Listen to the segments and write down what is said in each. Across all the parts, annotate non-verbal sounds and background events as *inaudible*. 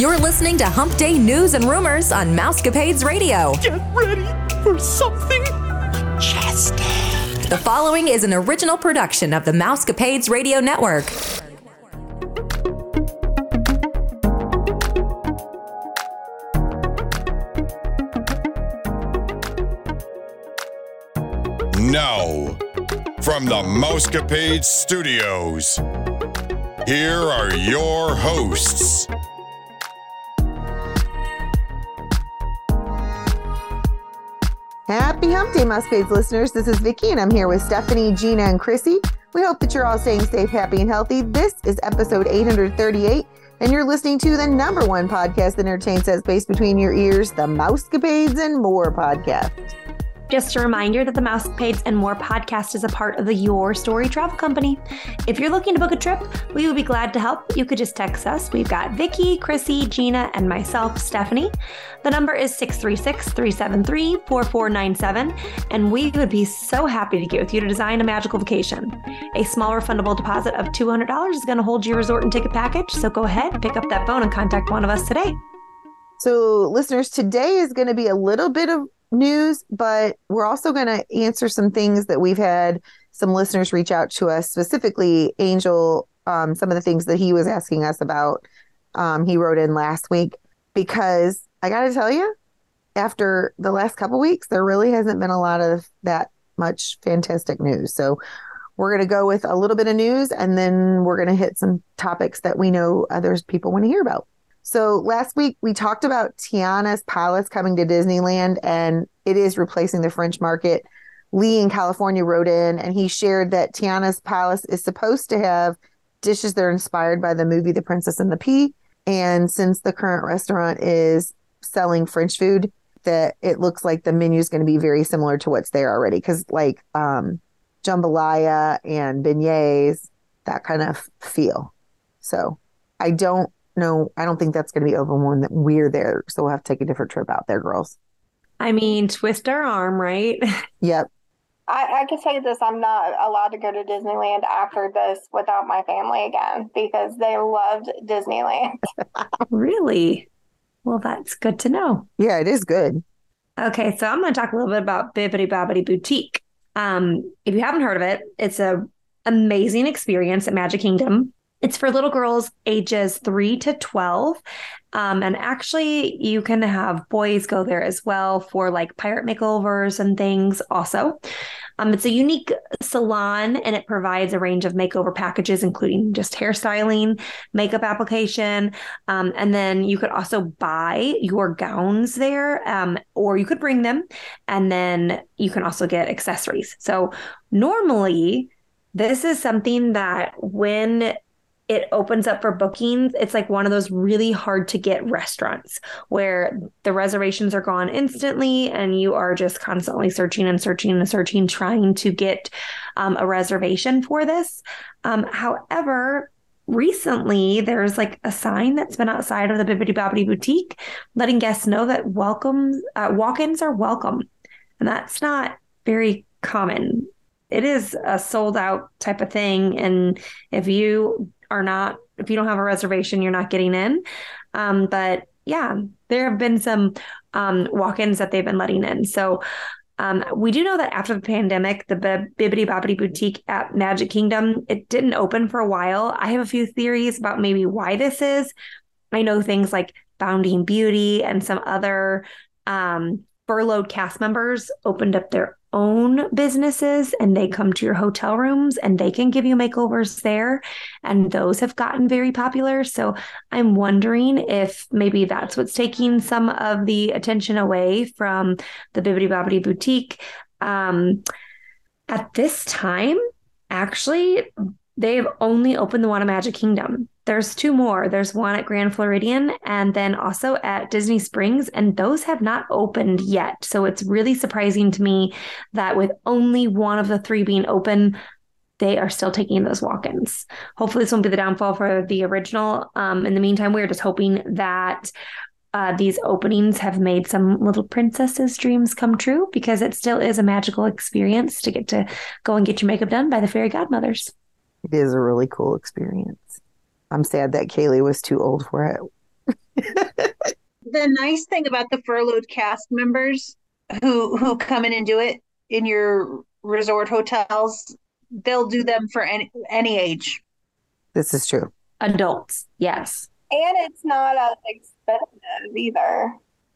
You're listening to Hump Day News and Rumors on Mousecapades Radio. Get ready for something majestic. The following is an original production of the Mousecapades Radio Network. Now, from the Mousecapades Studios, here are your hosts. Happy Hump Day, Mousecapades listeners. This is Vicki, and I'm here with Stephanie, Gina, and Chrissy. We hope that you're all staying safe, happy, and healthy. This is episode 838, and you're listening to the number one podcast that entertains that space between your ears, the Mousecapades and More podcast. Just a reminder that the Mousecapades and More podcast is a part of the Your Story Travel Company. If you're looking to book a trip, we would be glad to help. You could just text us. We've got Vicki, Chrissy, Gina, and myself, Stephanie. The number is 636 373 4497, and we would be so happy to get with you to design a magical vacation. A small refundable deposit of $200 is going to hold your resort and ticket package, so go ahead, pick up that phone, and contact one of us today. So, listeners, today is going to be a little bit of news, but we're also going to answer some things that we've had some listeners reach out to us, specifically Angel, um, some of the things that he was asking us about. Um, he wrote in last week because I got to tell you, after the last couple weeks, there really hasn't been a lot of that much fantastic news. So we're going to go with a little bit of news and then we're going to hit some topics that we know others people want to hear about. So last week we talked about Tiana's Palace coming to Disneyland and it is replacing the French market. Lee in California wrote in and he shared that Tiana's Palace is supposed to have dishes that are inspired by the movie The Princess and the Pea. And since the current restaurant is selling French food, that it looks like the menu is going to be very similar to what's there already. Because like um, jambalaya and beignets, that kind of feel. So I don't know. I don't think that's going to be open when we're there. So we'll have to take a different trip out there, girls. I mean, twist our arm, right? *laughs* Yep. I, I can say this I'm not allowed to go to Disneyland after this without my family again because they loved Disneyland. *laughs* really? Well, that's good to know. Yeah, it is good. Okay, so I'm going to talk a little bit about Bibbidi Bobbidi Boutique. Um, if you haven't heard of it, it's a amazing experience at Magic Kingdom. It's for little girls ages three to 12. Um, and actually, you can have boys go there as well for like pirate makeovers and things, also. Um, it's a unique salon and it provides a range of makeover packages, including just hairstyling, makeup application. Um, and then you could also buy your gowns there, um, or you could bring them. And then you can also get accessories. So, normally, this is something that when it opens up for bookings. It's like one of those really hard to get restaurants where the reservations are gone instantly and you are just constantly searching and searching and searching, trying to get um, a reservation for this. Um, however, recently there's like a sign that's been outside of the Bibbidi Bobbidi Boutique letting guests know that welcome uh, walk-ins are welcome. And that's not very common it is a sold out type of thing. And if you are not, if you don't have a reservation, you're not getting in. Um, but yeah, there have been some um, walk ins that they've been letting in. So um, we do know that after the pandemic, the Bibbidi Bobbidi Boutique at Magic Kingdom, it didn't open for a while. I have a few theories about maybe why this is. I know things like Bounding Beauty and some other um, furloughed cast members opened up their own businesses and they come to your hotel rooms and they can give you makeovers there. And those have gotten very popular. So I'm wondering if maybe that's what's taking some of the attention away from the Bibbidi Bobbidi Boutique. Um, at this time, actually, they've only opened the one at Magic Kingdom. There's two more. There's one at Grand Floridian and then also at Disney Springs, and those have not opened yet. So it's really surprising to me that with only one of the three being open, they are still taking those walk ins. Hopefully, this won't be the downfall for the original. Um, in the meantime, we're just hoping that uh, these openings have made some little princesses' dreams come true because it still is a magical experience to get to go and get your makeup done by the fairy godmothers. It is a really cool experience. I'm sad that Kaylee was too old for it. the nice thing about the furloughed cast members who who come in and do it in your resort hotels, they'll do them for any any age. This is true. Adults, yes. And it's not as expensive either.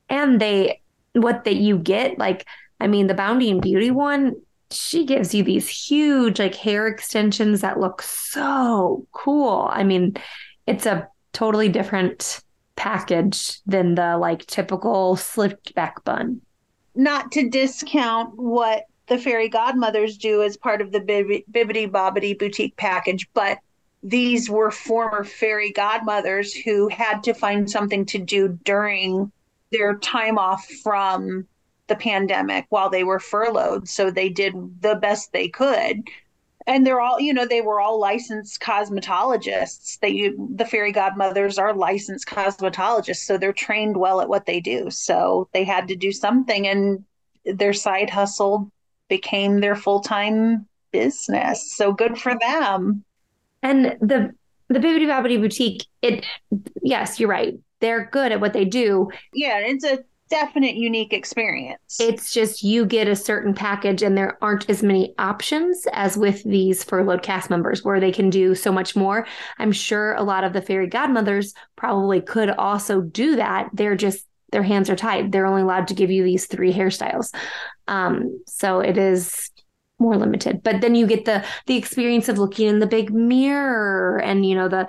And they, what that you get, like, I mean, the Bounding Beauty one, she gives you these huge, like, hair extensions that look so cool. I mean, it's a totally different package than the like typical slicked back bun. Not to discount what the fairy godmothers do as part of the Bibbidi Bobbidi boutique package, but these were former fairy godmothers who had to find something to do during their time off from the pandemic while they were furloughed. So they did the best they could. And they're all you know they were all licensed cosmetologists. They the fairy godmothers are licensed cosmetologists so they're trained well at what they do. So they had to do something and their side hustle became their full-time business. So good for them. And the the Bibbidi Bobbidi boutique it yes you're right. They're good at what they do. Yeah it's a definite unique experience. It's just you get a certain package and there aren't as many options as with these furloughed cast members where they can do so much more. I'm sure a lot of the fairy godmothers probably could also do that. They're just their hands are tied. They're only allowed to give you these three hairstyles. Um, so it is more limited. But then you get the the experience of looking in the big mirror and you know the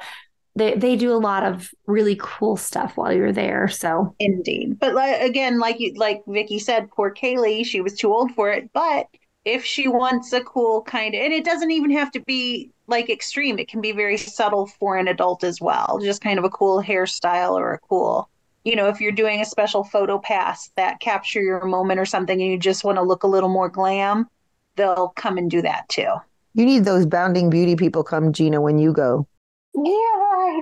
they they do a lot of really cool stuff while you're there. So indeed, but like, again, like you like Vicky said, poor Kaylee, she was too old for it. But if she wants a cool kind of, and it doesn't even have to be like extreme. It can be very subtle for an adult as well. Just kind of a cool hairstyle or a cool you know, if you're doing a special photo pass that capture your moment or something and you just want to look a little more glam, they'll come and do that too. You need those bounding beauty people come, Gina, when you go. Yeah, right.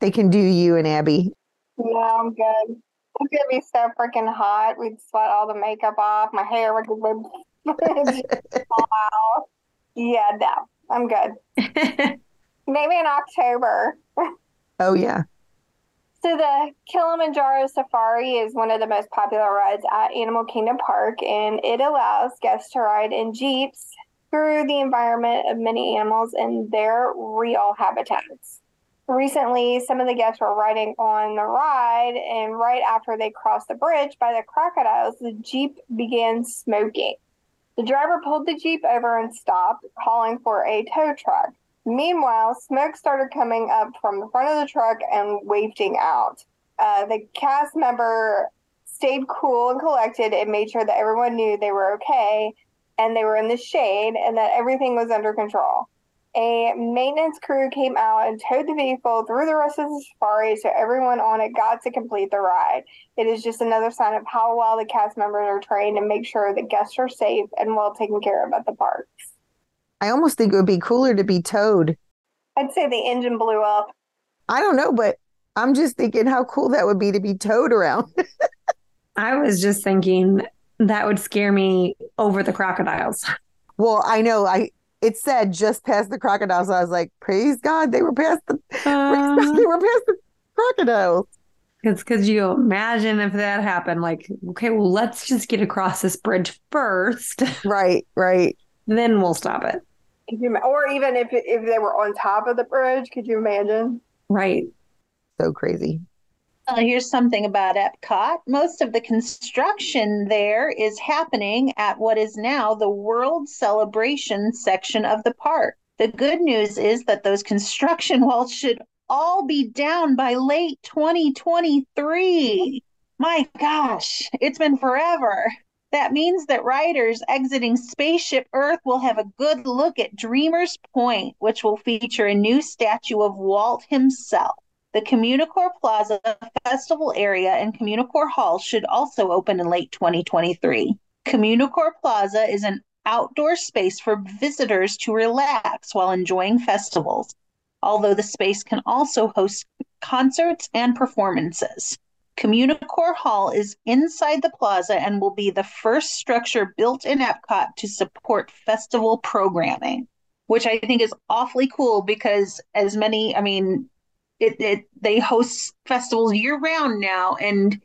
They can do you and Abby. No, I'm good. It's gonna be so freaking hot. We'd sweat all the makeup off. My hair would be like, wow. Yeah, no, I'm good. *laughs* Maybe in October. oh yeah. So the Kilimanjaro Safari is one of the most popular rides at Animal Kingdom Park, and it allows guests to ride in jeeps through the environment of many animals in their real habitats. Recently, some of the guests were riding on the ride, and right after they crossed the bridge by the crocodiles, the Jeep began smoking. The driver pulled the Jeep over and stopped, calling for a tow truck. Meanwhile, smoke started coming up from the front of the truck and wafting out. Uh, the cast member stayed cool and collected and made sure that everyone knew they were okay and they were in the shade and that everything was under control. A maintenance crew came out and towed the vehicle through the rest of the safari so everyone on it got to complete the ride. It is just another sign of how well the cast members are trained to make sure that guests are safe and well taken care of at the parks. I almost think it would be cooler to be towed. I'd say the engine blew up. I don't know, but I'm just thinking how cool that would be to be towed around. *laughs* I was just thinking that would scare me over the crocodiles. Well, I know. I it said just past the crocodiles. I was like, praise God, they were past the uh, they were past the crocodiles. It's because you imagine if that happened, like, okay, well, let's just get across this bridge first. *laughs* Right, right. then we'll stop it. You, Or even if if they were on top of the bridge, could you imagine? Right. So crazy. Uh, here's something about Epcot. Most of the construction there is happening at what is now the World Celebration section of the park. The good news is that those construction *laughs* walls should all be down by late 2023. My gosh, it's been forever. That means that riders exiting Spaceship Earth will have a good look at Dreamer's Point, which will feature a new statue of Walt himself. The Communicore Plaza Festival area and Communicore Hall should also open in late 2023. Communicore Plaza is an outdoor space for visitors to relax while enjoying festivals, although the space can also host concerts and performances. Communicore Hall is inside the plaza and will be the first structure built in Epcot to support festival programming, which I think is awfully cool because, as many, I mean, it, it they host festivals year round now and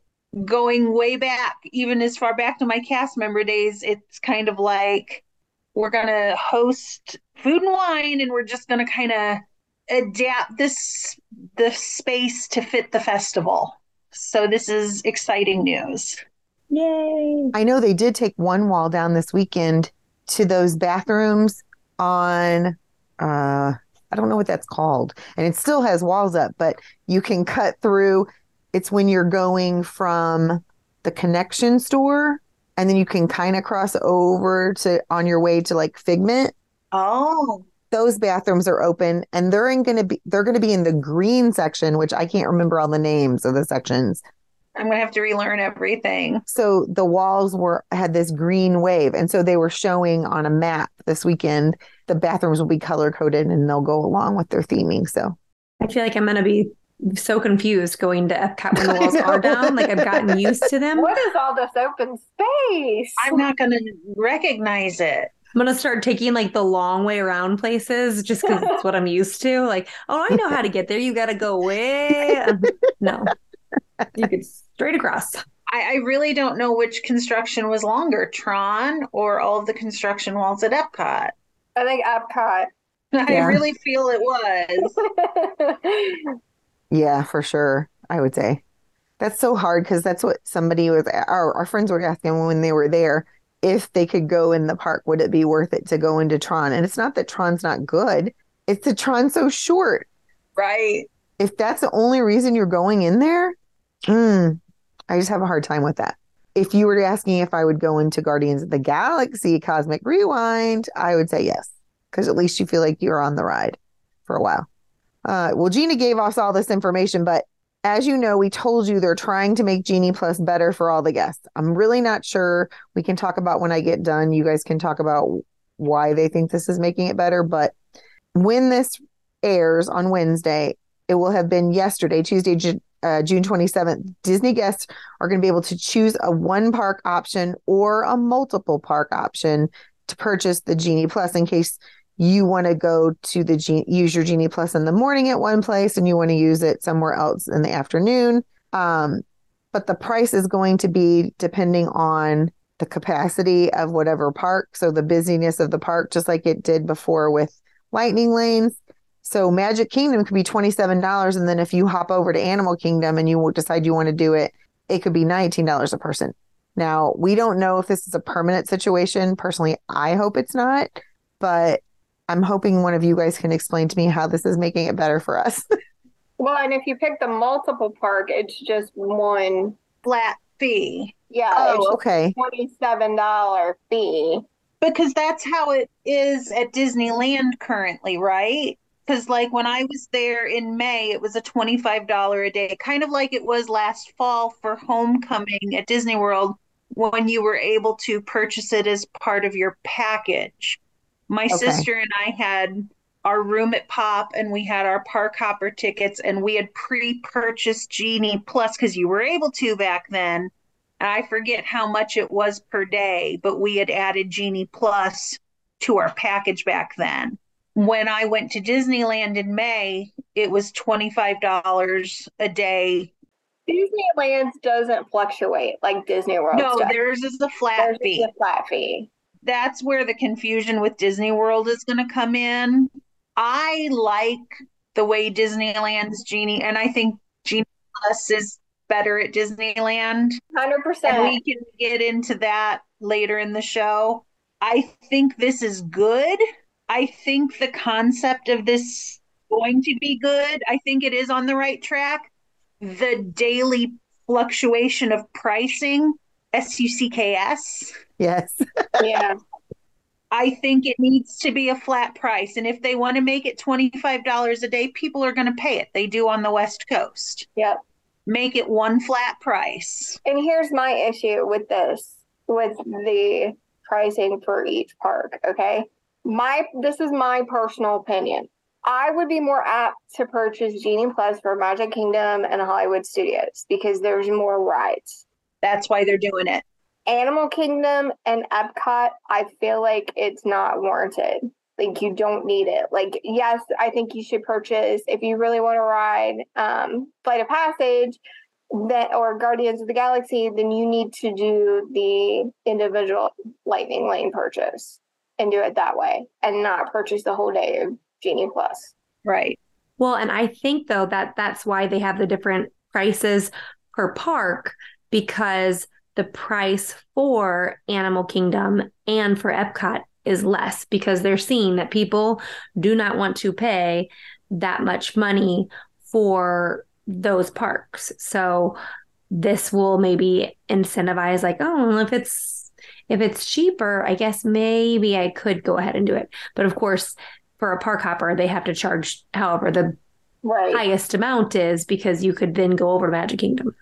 going way back even as far back to my cast member days it's kind of like we're going to host food and wine and we're just going to kind of adapt this the space to fit the festival so this is exciting news Yay. I know they did take one wall down this weekend to those bathrooms on uh I don't know what that's called. And it still has walls up, but you can cut through it's when you're going from the connection store and then you can kind of cross over to on your way to like Figment. oh Those bathrooms are open and they're going to be they're going to be in the green section, which I can't remember all the names of the sections. i'm going to have to relearn everything so the walls were had this green wave and so they were showing on a map this weekend the bathrooms will be color coded and they'll go along with their theming so I feel like I'm gonna be so confused going to Epcot when the *laughs* walls are down. Like I've gotten used to them. What is all this open space? i'm not going to recognize it I'm gonna start taking like the long way around places just because it's what I'm used to. Like, oh, I know how to get there. You got to go way. no, you could straight across. I, I really don't know which construction was longer, Tron or all of the construction walls at Epcot. I think Epcot. I Yeah. really feel it was. *laughs* yeah for sure i would say that's so hard because that's what somebody was our, our friends were asking when they were there if they could go in the park would it be worth it to go into tron and it's not that tron's not good it's that tron's so short right. if that's the only reason you're going in there, mm, I just have a hard time with that. If you were asking if I would go into Guardians of the Galaxy Cosmic Rewind, I would say yes, because at least you feel like you're on the ride for a while. Uh, well, Gina gave us all this information, but as you know, we told you they're trying to make Genie Plus better for all the guests. I'm really not sure. We can talk about when I get done. You guys can talk about why they think this is making it better. But when this airs on Wednesday, it will have been yesterday, Tuesday, uh, June 27th. Disney guests are going to be able to choose a one park option or a multiple park option to purchase the Genie Plus in case you want to go to the Ge- use your Genie Plus in the morning at one place and you want to use it somewhere else in the afternoon. Um, but the price is going to be depending on the capacity of whatever park. So the busyness of the park, just like it did before with Lightning Lanes. So Magic Kingdom could be $27. And then if you hop over to Animal Kingdom and you decide you want to do it, it could be $19 a person. Now, we don't know if this is a permanent situation. Personally, I hope it's not, but I'm hoping one of you guys can explain to me how this is making it better for us. *laughs* well, and if you pick the multiple park, it's just one. Flat fee. Yeah, oh, it's okay. twenty-seven dollar fee. Because that's how it is at Disneyland currently, right? Because, like, when I was there in May, it was a $25 a day, kind of like it was last fall for homecoming at Disney World when you were able to purchase it as part of your package. My Okay. sister and I had our room at Pop and we had our park hopper tickets and we had pre purchased Genie Plus because you were able to back then. I forget how much it was per day, but we had added Genie Plus to our package back then. When I went to Disneyland in May, it was $25 a day. Disneyland doesn't fluctuate like Disney World. No, does. theirs is a flat There's fee. a flat fee. That's where the confusion with Disney World is going to come in. I like the way Disneyland's Genie, and I think Genie Plus is better at Disneyland. Hundred and percent. we can get into that later in the show. I think this is good. I think the concept of this going to be good. I think it is on the right track. The daily fluctuation of pricing, S U C K S, Yes. *laughs* Yeah. I think it needs to be a flat price. And if they want to make it $25 a day, people are going to pay it. They do on the West Coast. Yep. Make it one flat price. And here's my issue with this, with the pricing for each park. Okay. My, this is my personal opinion. I would be more apt to purchase Genie Plus for Magic Kingdom and Hollywood Studios because there's more rides. That's why they're doing it. Animal Kingdom and Epcot, I feel like it's not warranted. like you don't need it. Like, yes, I think you should purchase if you really want to ride um, Flight of Passage that or Guardians of the Galaxy, then you need to do the individual lightning lane purchase and do it that way and not purchase the whole day of Genie Plus. Right. Well, and I think though that that's why they have the different prices per park because the price for Animal Kingdom and for Epcot is less because they're seeing that people do not want to pay that much money for those parks. So this will maybe incentivize like, oh, if it's if it's cheaper, I guess maybe I could go ahead and do it. But of course, for a park hopper, they have to charge however the Right. highest amount is because you could then go over to Magic Kingdom.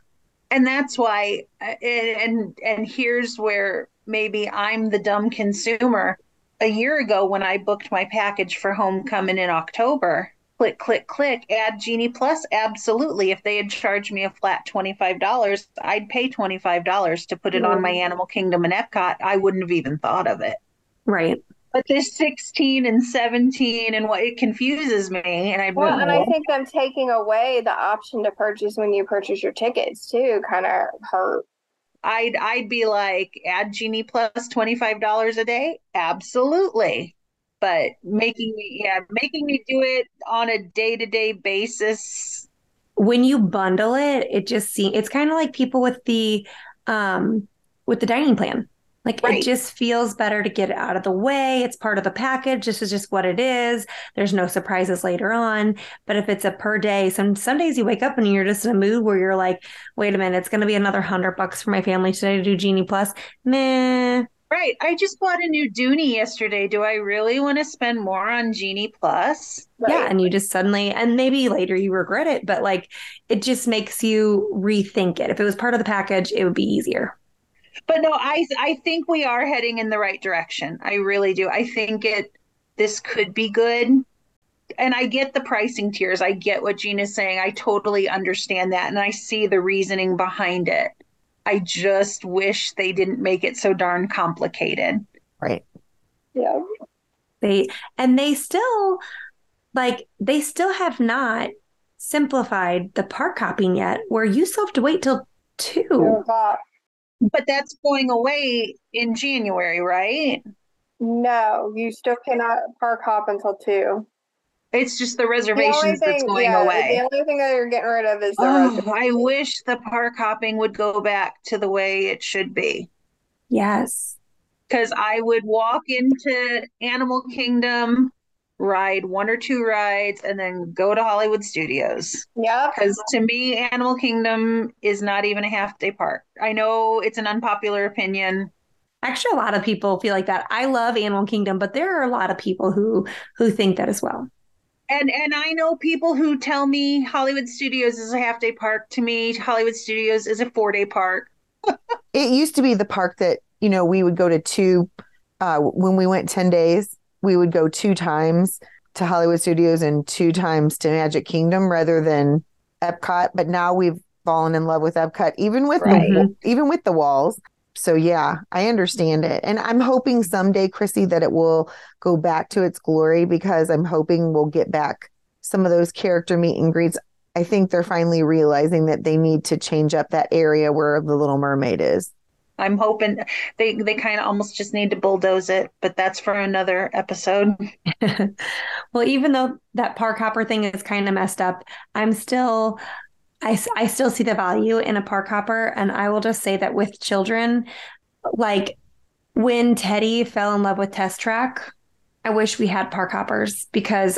and that's why uh, and and, and here's where maybe i'm the dumb consumer a year ago when i booked my package for homecoming in october click click click add genie plus absolutely if they had charged me a flat $25 i'd pay $25 to put it on my mm. animal kingdom and epcot i wouldn't have even thought of it Right. but this 16 and 17 and what it confuses me and i Well, and I think them taking away the option to purchase when you purchase your tickets too kind of hurt. I'd I'd be like, add Genie Plus twenty five dollars a day, absolutely. But making me yeah, making me do it on a day to day basis. When you bundle it, it just seems it's kind of like people with the um with the dining plan. Like Right. it just feels better to get it out of the way. It's part of the package. This is just what it is. There's no surprises later on. But if it's a per day, some some days you wake up and you're just in a mood where you're like, wait a minute, it's gonna be another hundred bucks for my family today to do Genie Plus. Meh. Right. I just bought a new Dooney yesterday. Do I really want to spend more on Genie Plus? Yeah, and you just suddenly, and maybe later you regret it, but like it just makes you rethink it. If it was part of the package, it would be easier. But no, I I think we are heading in the right direction. I really do. I think it this could be good. And I get the pricing tiers. I get what Gina's saying. I totally understand that and I see the reasoning behind it. I just wish they didn't make it so darn complicated. Right. Yeah. They and they still like they still have not simplified the park hopping yet, where you still have to wait till two. Oh, But that's going away in January, right? No, you still cannot park hop until two. It's just the The only reservations that's thing, going yeah, away. the only thing that you're getting rid of is the Oh. I wish the park hopping would go back to the way it should be. Yes. Because I would walk into Animal Kingdom, ride one or two rides, and then go to Hollywood Studios. Yeah. Because to me, Animal Kingdom is not even a half day park. I know it's an unpopular opinion. Actually, a lot of people feel like that. I love Animal Kingdom, but there are a lot of people who who think that as well. And and I know people who tell me Hollywood Studios is a half day park. To me, Hollywood Studios is a four day park. *laughs* It used to be the park that, you know, we would go to two uh when we went 10 days, we would go two times to Hollywood Studios and two times to Magic Kingdom rather than Epcot, but now we've fallen in love with Epcot even with Right. the even with the walls. So yeah, I understand it. And I'm hoping someday, Chrissy, that it will go back to its glory because I'm hoping we'll get back some of those character meet and greets. I think they're finally realizing that they need to change up that area where the Little Mermaid is. I'm hoping they they kind of almost just need to bulldoze it, but that's for another episode. *laughs* well, even though that park hopper thing is kind of messed up, I'm still, I, I still see the value in a park hopper. And I will just say that with children, like when Teddy fell in love with Test Track, I wish we had park hoppers because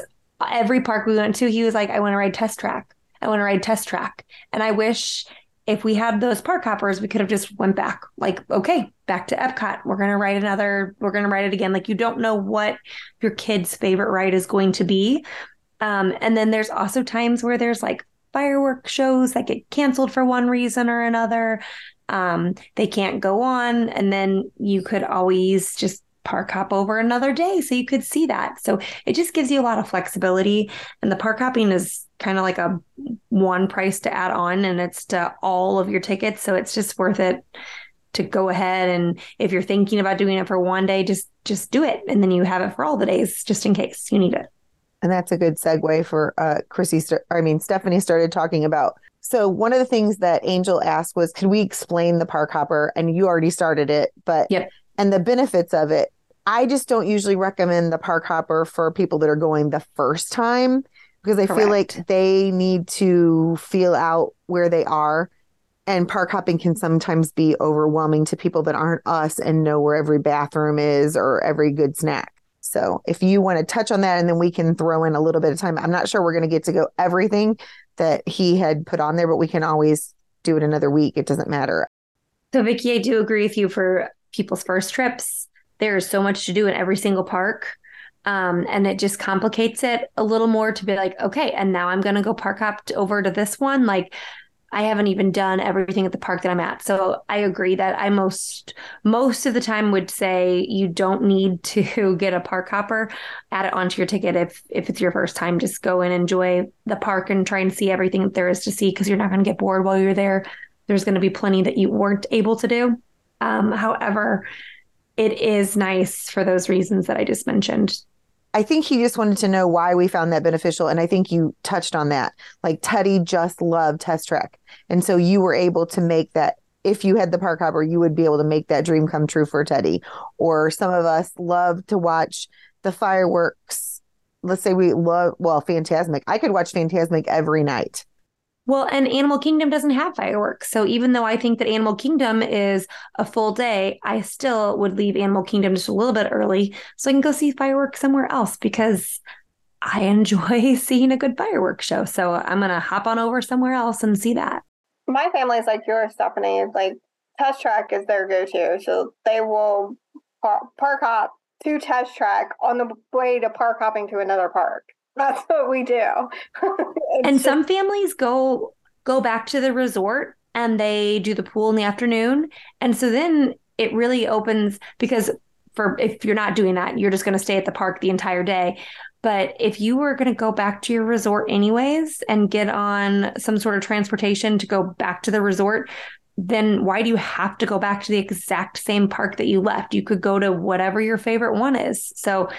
every park we went to, he was like, I want to ride Test Track. I want to ride Test Track. And I wish if we had those park hoppers, we could have just went back. Like, okay, back to Epcot. We're gonna ride another. We're gonna ride it again. Like, you don't know what your kid's favorite ride is going to be. Um, and then there's also times where there's like firework shows that get canceled for one reason or another. Um, they can't go on, and then you could always just park hop over another day so you could see that. So it just gives you a lot of flexibility. And the park hopping is kind of like a one price to add on, and it's to all of your tickets. So it's just worth it to go ahead and if you're thinking about doing it for one day, just just do it, and then you have it for all the days, just in case you need it. And that's a good segue for uh, Chrissy. I mean, Stephanie started talking about. So one of the things that Angel asked was, "Can we explain the park hopper?" And you already started it, but yep. and the benefits of it. I just don't usually recommend the park hopper for people that are going the first time because I Correct. feel like they need to feel out where they are and park hopping can sometimes be overwhelming to people that aren't us and know where every bathroom is or every good snack. So if you want to touch on that and then we can throw in a little bit of time. I'm not sure we're going to get to go everything that he had put on there, but we can always do it another week. It doesn't matter. So Vicki, I do agree with you for people's first trips. There's so much to do in every single park. Um, and it just complicates it a little more to be like, okay, and now I'm going to go park hop over to this one. Like I haven't even done everything at the park that I'm at. So I agree that I most most of the time would say you don't need *laughs* to get a park hopper, add it onto your ticket if if it's your first time. Just go and enjoy the park and try and see everything that there is to see because you're not going to get bored while you're there. There's going to be plenty that you weren't able to do. Um, however, it is nice for those reasons that I just mentioned I think he just wanted to know why we found that beneficial. And I think you touched on that. Like Teddy just loved Test Track. And so you were able to make that if you had the park hopper, you would be able to make that dream come true for Teddy. Or some of us love to watch the fireworks. Let's say we love, well, Fantasmic. I could watch Fantasmic every night. Well, and Animal Kingdom doesn't have fireworks. So even though I think that Animal Kingdom is a full day, I still would leave Animal Kingdom just a little bit early so I can go see fireworks somewhere else because I *laughs* enjoy seeing a good fireworks show. So I'm going to hop on over somewhere else and see that. My family is like yours, Stephanie. Like Test Track is their go to. So they will park hop to Test Track on the way to park hopping to another park. That's what we do. *laughs* and some families go go back to the resort and they do the pool in the afternoon. And so then it really opens because for if you're not doing that, you're just going to stay at the park the entire day. But if you were going to go back to your resort anyways and get on some sort of transportation to go back to the resort, then why do you have to go back to the exact same park that you left? You could go to whatever your favorite one is. So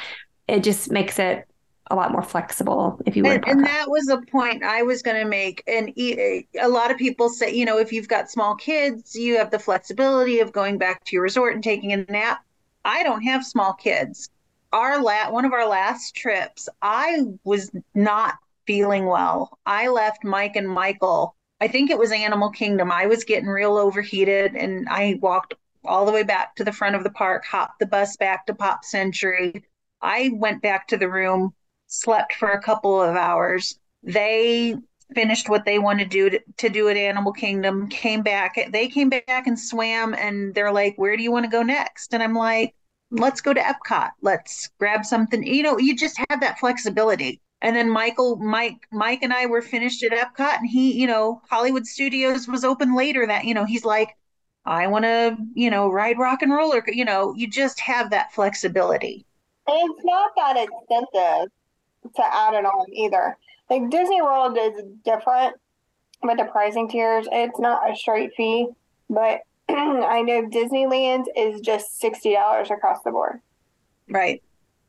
it just makes it a lot more flexible if you and, and that was a point i was going to make and a lot of people say you know if you've got small kids you have the flexibility of going back to your resort and taking a nap. I don't have small kids. Our la- one of our last trips i was not feeling well. I left mike and michael i think it was animal kingdom. I was getting real overheated and i walked all the way back to the front of the park hopped the bus back to pop century. I went back to the room slept for a couple of hours. They finished what they wanted to do to, to, do at Animal Kingdom, came back. They came back and swam, and they're like, Where do you want to go next? And I'm like, Let's go to Epcot. Let's grab something. You know, you just have that flexibility. And then Michael, Mike, Mike and I were finished at Epcot, and he, you know, Hollywood Studios was open later. That you know, he's like, I want to, you know, ride rock and roller. You know, you just have that flexibility. It's not that expensive to add it on either. Like Disney World is different with the pricing tiers. It's not a straight fee, but *clears throat* I know Disneyland is just sixty dollars across the board. Right.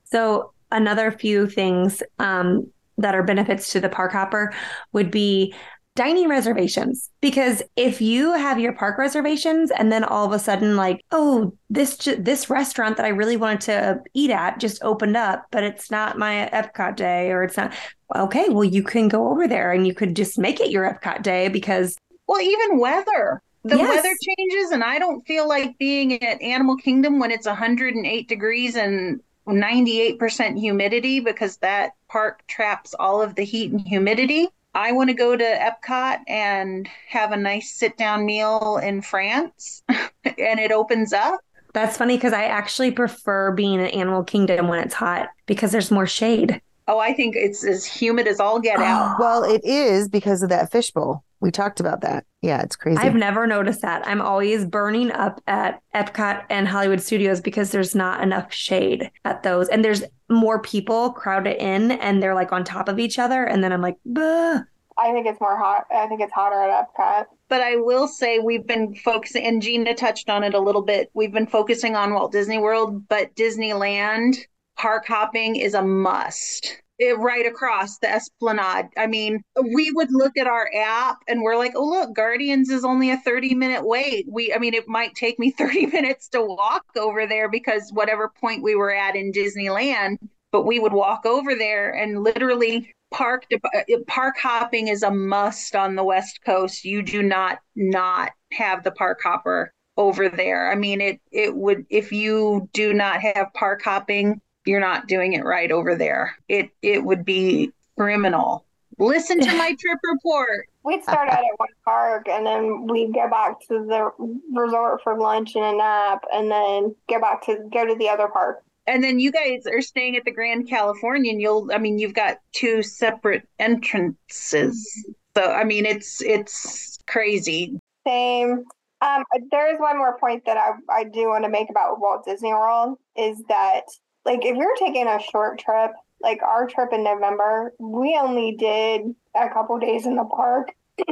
So another few things um, that are benefits to the park hopper would be dining reservations. Because if you have your park reservations and then all of a sudden like oh this this restaurant that I really wanted to eat at just opened up but it's not my Epcot day or it's not okay well you can go over there and you could just make it your Epcot day because well even weather. The yes. weather changes and I don't feel like being at Animal Kingdom when it's 108 degrees and 98% humidity because that park traps all of the heat and humidity I want to go to Epcot and have a nice sit down meal in France *laughs* and it opens up. That's funny because I actually prefer being in Animal Kingdom when it's hot because there's more shade. Oh, I think it's as humid as all get out. *gasps* well, it is because of that fishbowl. We talked about that. Yeah, it's crazy. I've never noticed that. I'm always burning up at Epcot and Hollywood Studios because there's not enough shade at those. And there's more people crowded in and they're like on top of each other. And then I'm like, Bah. I think it's more hot. I think it's hotter at Epcot. But I will say we've been focusing, and Gina touched on it a little bit. We've been focusing on Walt Disney World, but Disneyland park hopping is a must. It, right across the esplanade. I mean, we would look at our app and we're like, oh, look, Guardians is only a 30 minute wait. We, I mean, it might take me *laughs* 30 minutes to walk over there because whatever point we were at in Disneyland, but we would walk over there and literally park uh, park hopping is a must on the west coast you do not not have the park hopper over there i mean it it would if you do not have park hopping you're not doing it right over there it it would be criminal listen to my *laughs* trip report we'd start out at one park and then we'd go back to the resort for lunch and a nap and then go back to go to the other park and then you guys are staying at the Grand Californian. You'll, I mean, you've got two separate entrances. So, I mean, it's it's crazy. Same. Um, there is one more point that I I do want to make about Walt Disney World is that like if you're taking a short trip, like our trip in November, we only did a couple days in the park. *clears throat*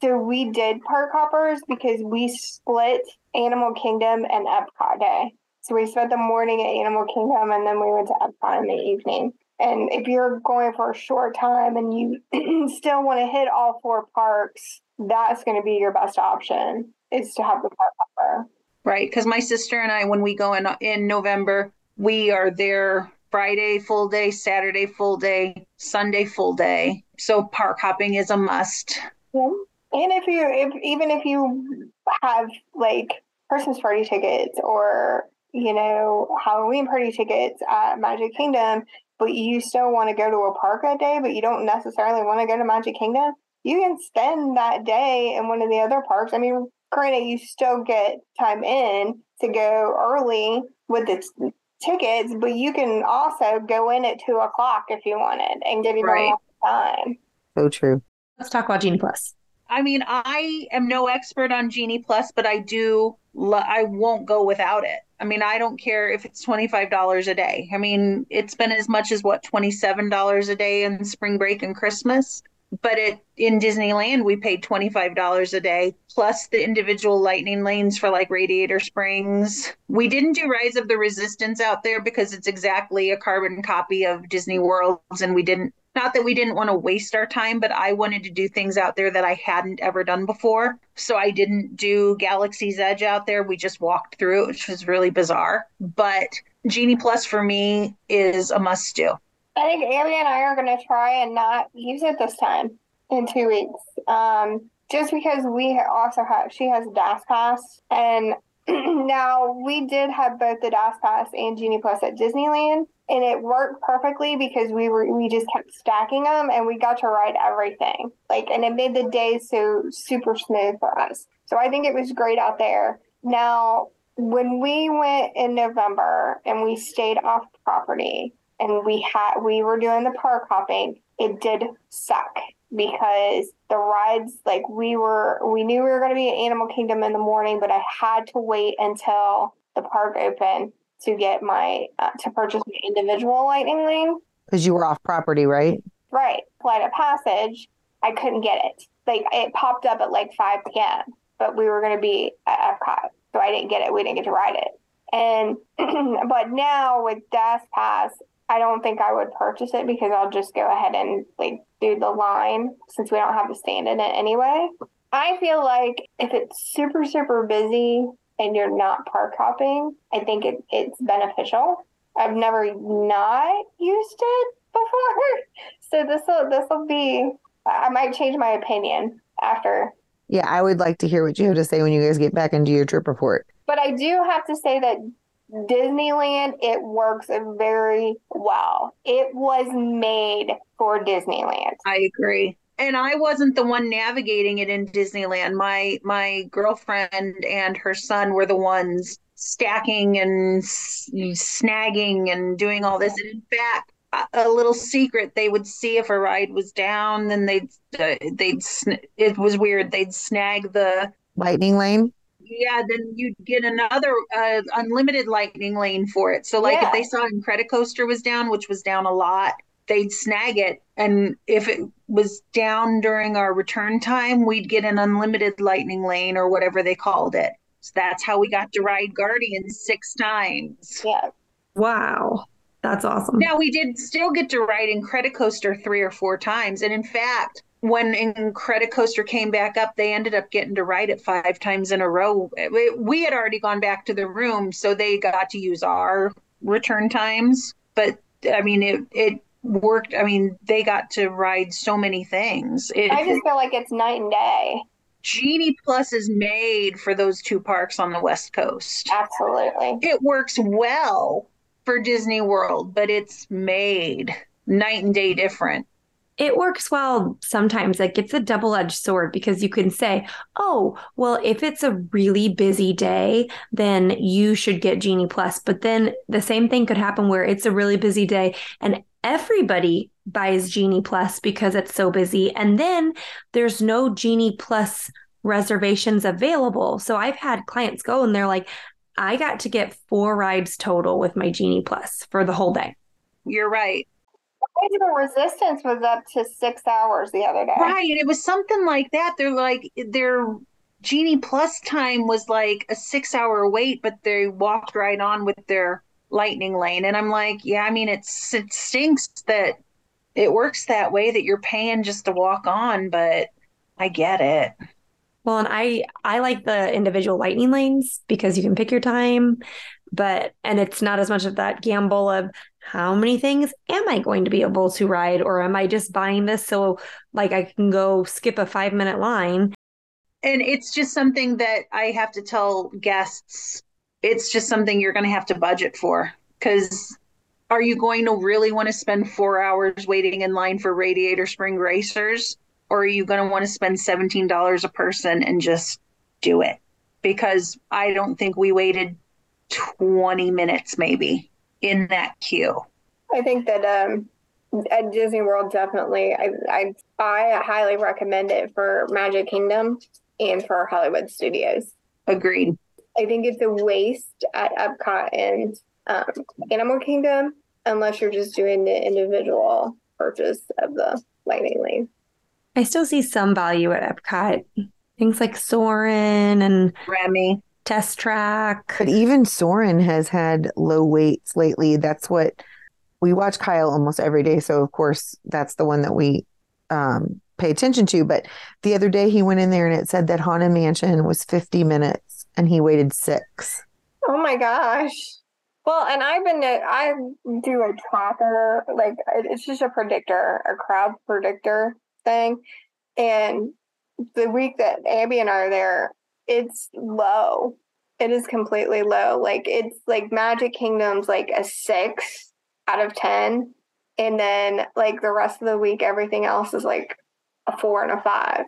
so we did park hoppers because we split Animal Kingdom and Epcot Day. So we spent the morning at Animal Kingdom and then we went to Epcot in the evening. And if you're going for a short time and you *clears throat* still want to hit all four parks, that's going to be your best option is to have the park hopper. Right, because my sister and I, when we go in in November, we are there Friday full day, Saturday full day, Sunday full day. So park hopping is a must. Yeah. And if you, if even if you have like Christmas party tickets or you know, Halloween party tickets at Magic Kingdom, but you still want to go to a park that day, but you don't necessarily want to go to Magic Kingdom, you can spend that day in one of the other parks. I mean, granted, you still get time in to go early with the tickets, but you can also go in at two o'clock if you wanted and give you right. more time. So true. Let's talk about Genie Plus. I mean, I am no expert on Genie Plus, but I do. I won't go without it. I mean, I don't care if it's $25 a day. I mean, it's been as much as what, $27 a day in spring break and Christmas. But it in Disneyland, we paid $25 a day plus the individual lightning lanes for like Radiator Springs. We didn't do Rise of the Resistance out there because it's exactly a carbon copy of Disney World's, and we didn't not that we didn't want to waste our time, but I wanted to do things out there that I hadn't ever done before. So I didn't do Galaxy's Edge out there. We just walked through it, which was really bizarre. But Genie Plus for me is a must do. I think Abby and I are going to try and not use it this time in two weeks. Um, just because we also have, she has a DAS Pass. And *clears throat* now we did have both the DAS Pass and Genie Plus at Disneyland and it worked perfectly because we were we just kept stacking them and we got to ride everything like and it made the day so super smooth for us so i think it was great out there now when we went in november and we stayed off property and we had we were doing the park hopping it did suck because the rides like we were we knew we were going to be at animal kingdom in the morning but i had to wait until the park opened to get my uh, to purchase my individual lightning lane because you were off property, right? Right. Flight of passage, I couldn't get it. Like it popped up at like 5 p.m., but we were going to be at Epcot, so I didn't get it. We didn't get to ride it. And *clears throat* but now with DAS Pass, I don't think I would purchase it because I'll just go ahead and like do the line since we don't have to stand in it anyway. I feel like if it's super super busy and you're not park hopping, I think it, it's beneficial. I've never not used it before, *laughs* so this will this will be. I might change my opinion after. Yeah, I would like to hear what you have to say when you guys get back into your trip report. But I do have to say that Disneyland it works very well. It was made for Disneyland. I agree and I wasn't the one navigating it in Disneyland. My my girlfriend and her son were the ones stacking and s- snagging and doing all this. And in fact, a, a little secret, they would see if a ride was down, then they'd uh, they'd sn- it was weird. They'd snag the lightning lane. Yeah, then you'd get another uh, unlimited lightning lane for it. So, like, yeah. if they saw Incredicoaster was down, which was down a lot, they'd snag it. And if it was down during our return time, we'd get an unlimited lightning lane or whatever they called it. So that's how we got to ride Guardians six times. Yeah. Wow. That's awesome. Now we did still get to ride Incredicoaster three or four times. And in fact, when Incredicoaster came back up, they ended up getting to ride it five times in a row. We, we had already gone back to the room, so they got to use our return times. But I mean, it it worked. I mean, they got to ride so many things. It, I just feel like it's night and day. Genie Plus is made for those two parks on the West Coast. Absolutely. It works well for Disney World, but it's made night and day different. It works well sometimes. Like it's a double edged sword because you can say, oh, well, if it's a really busy day, then you should get Genie Plus. But then the same thing could happen where it's a really busy day and everybody buys Genie Plus because it's so busy. And then there's no Genie Plus reservations available. So I've had clients go and they're like, I got to get four rides total with my Genie Plus for the whole day. You're right. The resistance was up to six hours the other day. Right. It was something like that. They're like, their Genie Plus time was like a six hour wait, but they walked right on with their lightning lane. And I'm like, yeah, I mean, it's, it stinks that it works that way that you're paying just to walk on, but I get it. Well, and I I like the individual lightning lanes because you can pick your time, but and it's not as much of that gamble of how many things am I going to be able to ride or am I just buying this so like I can go skip a 5 minute line? And it's just something that I have to tell guests it's just something you're going to have to budget for cuz are you going to really want to spend 4 hours waiting in line for Radiator Springs Racers? or are you going to want to spend $17 a person and just do it? Because I don't think we waited 20 minutes maybe in that queue. I think that um, at Disney World, definitely, I, I, I highly recommend it for Magic Kingdom and for Hollywood Studios. Agreed. I think it's a waste at Epcot and um, Animal Kingdom unless you're just doing the individual purchase of the Lightning Lane. I still see some value at Epcot. Things like Soarin' and Remy. Test Track. But even Soarin' has had low waits lately. That's what we watch Kyle almost every day. So, of course, that's the one that we um, pay attention to. But the other day he went in there and it said that Haunted Mansion was 50 minutes and he waited six. Oh my gosh. Well, and I've been, I do a tracker, like it's just a predictor, a crowd predictor thing. And the week that Abby and I are there, it's low. It is completely low. Like it's like Magic Kingdom's like a six out of 10. And then like the rest of the week, everything else is like a four and a five.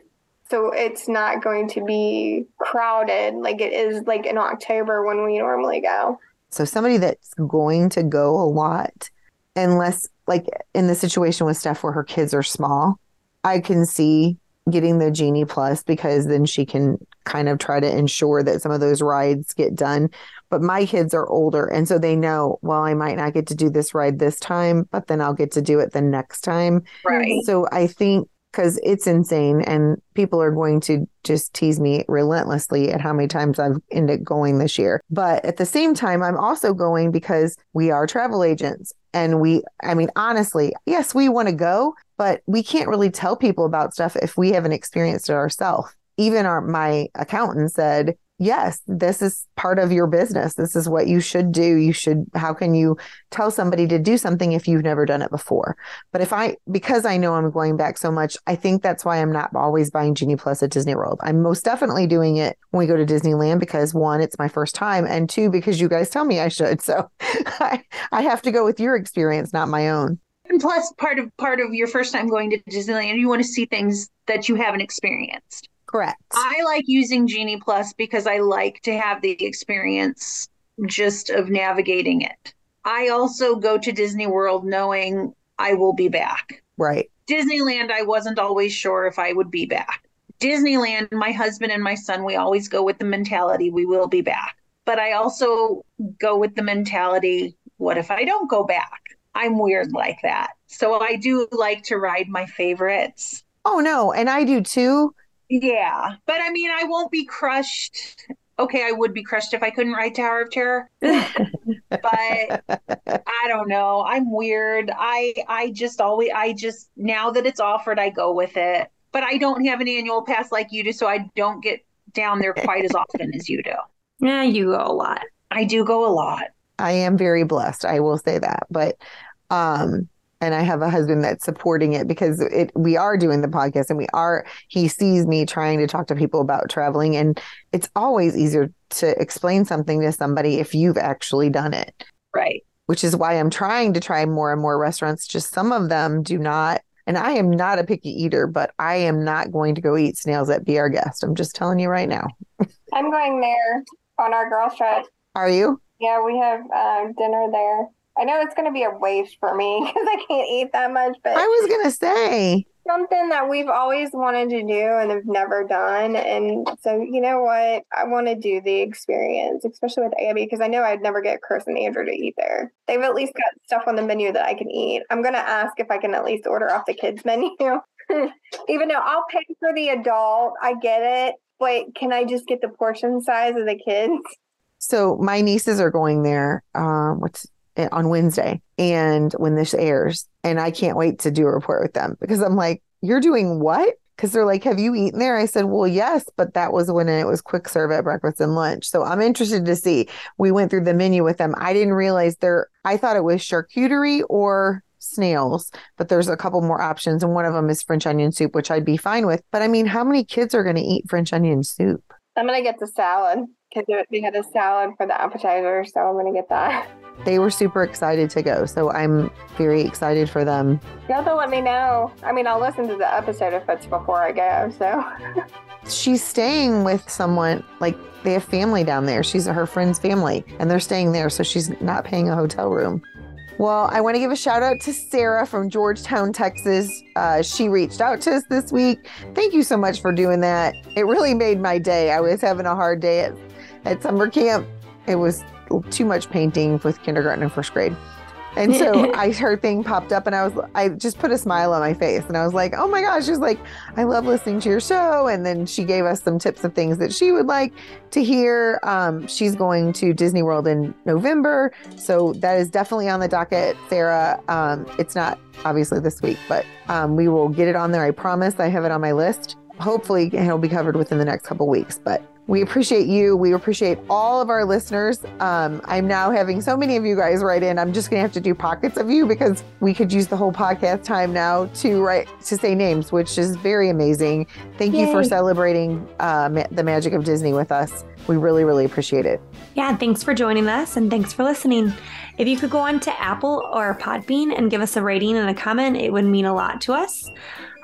So it's not going to be crowded like it is like in October when we normally go. So somebody that's going to go a lot, unless like in the situation with Steph where her kids are small, I can see getting the Genie Plus because then she can kind of try to ensure that some of those rides get done. But my kids are older and so they know, well, I might not get to do this ride this time, but then I'll get to do it the next time. Right. So I think because it's insane and people are going to just tease me relentlessly at how many times I've ended going this year. But at the same time, I'm also going because we are travel agents and we, I mean, honestly, yes, we want to go, but we can't really tell people about stuff if we haven't experienced it ourselves. Even our my accountant said, "Yes, this is part of your business. This is what you should do. You should how can you tell somebody to do something if you've never done it before?" But if I because I know I'm going back so much, I think that's why I'm not always buying Genie Plus at Disney World. I'm most definitely doing it when we go to Disneyland because one, it's my first time, and two, because you guys tell me I should. *laughs* So I, I have to go with your experience, not my own. And plus, part of part of your first time going to Disneyland, you want to see things that you haven't experienced. Correct. I like using Genie Plus because I like to have the experience just of navigating it. I also go to Disney World knowing I will be back. Right. Disneyland, I wasn't always sure if I would be back. Disneyland, my husband and my son, we always go with the mentality we will be back. But I also go with the mentality what if I don't go back? I'm weird like that. So I do like to ride my favorites. Oh no, and I do too. Yeah. But I mean, I won't be crushed. Okay, I would be crushed if I couldn't ride Tower of Terror. *laughs* but I don't know. I'm weird. I I just always I just now that it's offered, I go with it. But I don't have an annual pass like you do, so I don't get down there quite as often as you do. Yeah, you go a lot. I do go a lot. I am very blessed. I will say that. But um and I have a husband that's supporting it because it we are doing the podcast and we are he sees me trying to talk to people about traveling and it's always easier to explain something to somebody if you've actually done it. Right. Which is why I'm trying to try more and more restaurants. Just some of them do not and I am not a picky eater, but I am not going to go eat snails at Be Our Guest. I'm just telling you right now. I'm going there on our girls trip. Are you? Yeah, we have uh, dinner there. I know it's going to be a waste for me *laughs* because I can't eat that much, but I was gonna say. something that we've always wanted to do and have never done. And so, you know what? I want to do the experience, especially with Abby, because I know I'd never get Chris and Andrew to eat there. They've at least got stuff on the menu that I can eat. I'm going to ask if I can at least order off the kids' *laughs* menu. Even though I'll pay for the adult, I get it. But can I just get the portion size of the kids? So my nieces are going there. Um, what's Eh, on Wednesday, and when this airs, and I can't wait to do a report with them because I'm like, "You're doing what?" Because they're like, "Have you eaten there?" I said, "Well, yes, but that was when it was quick serve at breakfast and lunch." So I'm interested to see. We went through the menu with them. I didn't realize there. I thought it was charcuterie or snails, but there's a couple more options, and one of them is French onion soup, which I'd be fine with. But I mean, how many kids are going to eat French onion soup? I'm going to get the salad because they had a salad for the appetizer. So I'm going to get that. *laughs* They were super excited to go, so I'm very excited for them. Y'all have to let me know. I mean, I'll listen to the episode if it's before I go. So *laughs* she's staying with someone like they have family down there. She's her friend's family and they're staying there, so she's not paying a hotel room. Well, I want to give a shout out to Sarah from Georgetown, Texas. Uh, she reached out to us this week. Thank you so much for doing that. It really made my day. I was having a hard day at, at summer camp. It was too much painting with kindergarten and first grade. And so *laughs* I her thing popped up and I was I just put a smile on my face and I was like, "Oh my gosh, she's like, I love listening to your show." And then she gave us some tips of things that she would like to hear. Um, she's going to Disney World in November, so that is definitely on the docket, Sarah. Um, it's not obviously this week, but um, we will get it on there. I promise. I have it on my list. Hopefully, it'll be covered within the next couple weeks, but we appreciate you. We appreciate all of our listeners. Um, I'm now having so many of you guys write in. I'm just going to have to do pockets of you because we could use the whole podcast time now to write to say names, which is very amazing. Thank you for celebrating uh, ma- the magic of Disney with us. We really, really appreciate it. Yeah, thanks for joining us and thanks for listening. If you could go on to Apple or Podbean and give us a rating and a comment, it would mean a lot to us.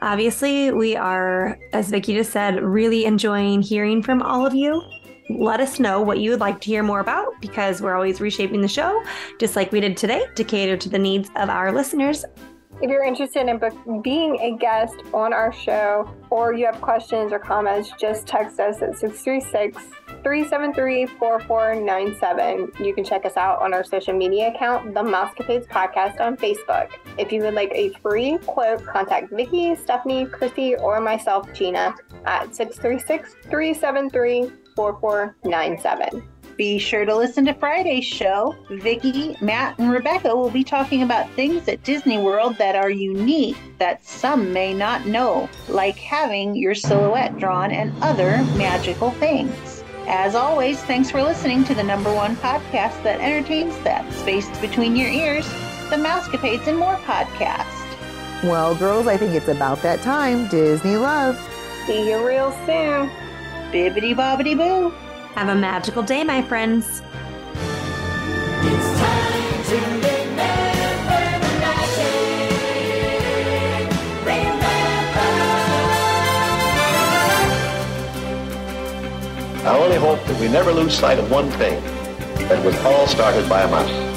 Obviously, we are, as Vicki just said, really enjoying hearing from all of you. Let us know what you would like to hear more about because we're always reshaping the show, just like we did today, to cater to the needs of our listeners. if you're interested in being a guest on our show or you have questions or comments, just text us at 636 373 4497. You can check us out on our social media account, The Mousecapades Podcast on Facebook. If you would like a free quote, contact Vicki, Stephanie, Chrissy, or myself, Gina, at 636 373 4497. Be sure to listen to Friday's show. Vicki, Matt, and Rebecca will be talking about things at Disney World that are unique that some may not know, like having your silhouette drawn and other magical things. As always, thanks for listening to the number one podcast that entertains that space between your ears, the Mousecapades and More podcast. Well, girls, I think it's about that time. Disney love. See you real soon. Bibbity bobbity boo. Have a magical day, my friends. I only hope that we never lose sight of one thing that was all started by a mouse.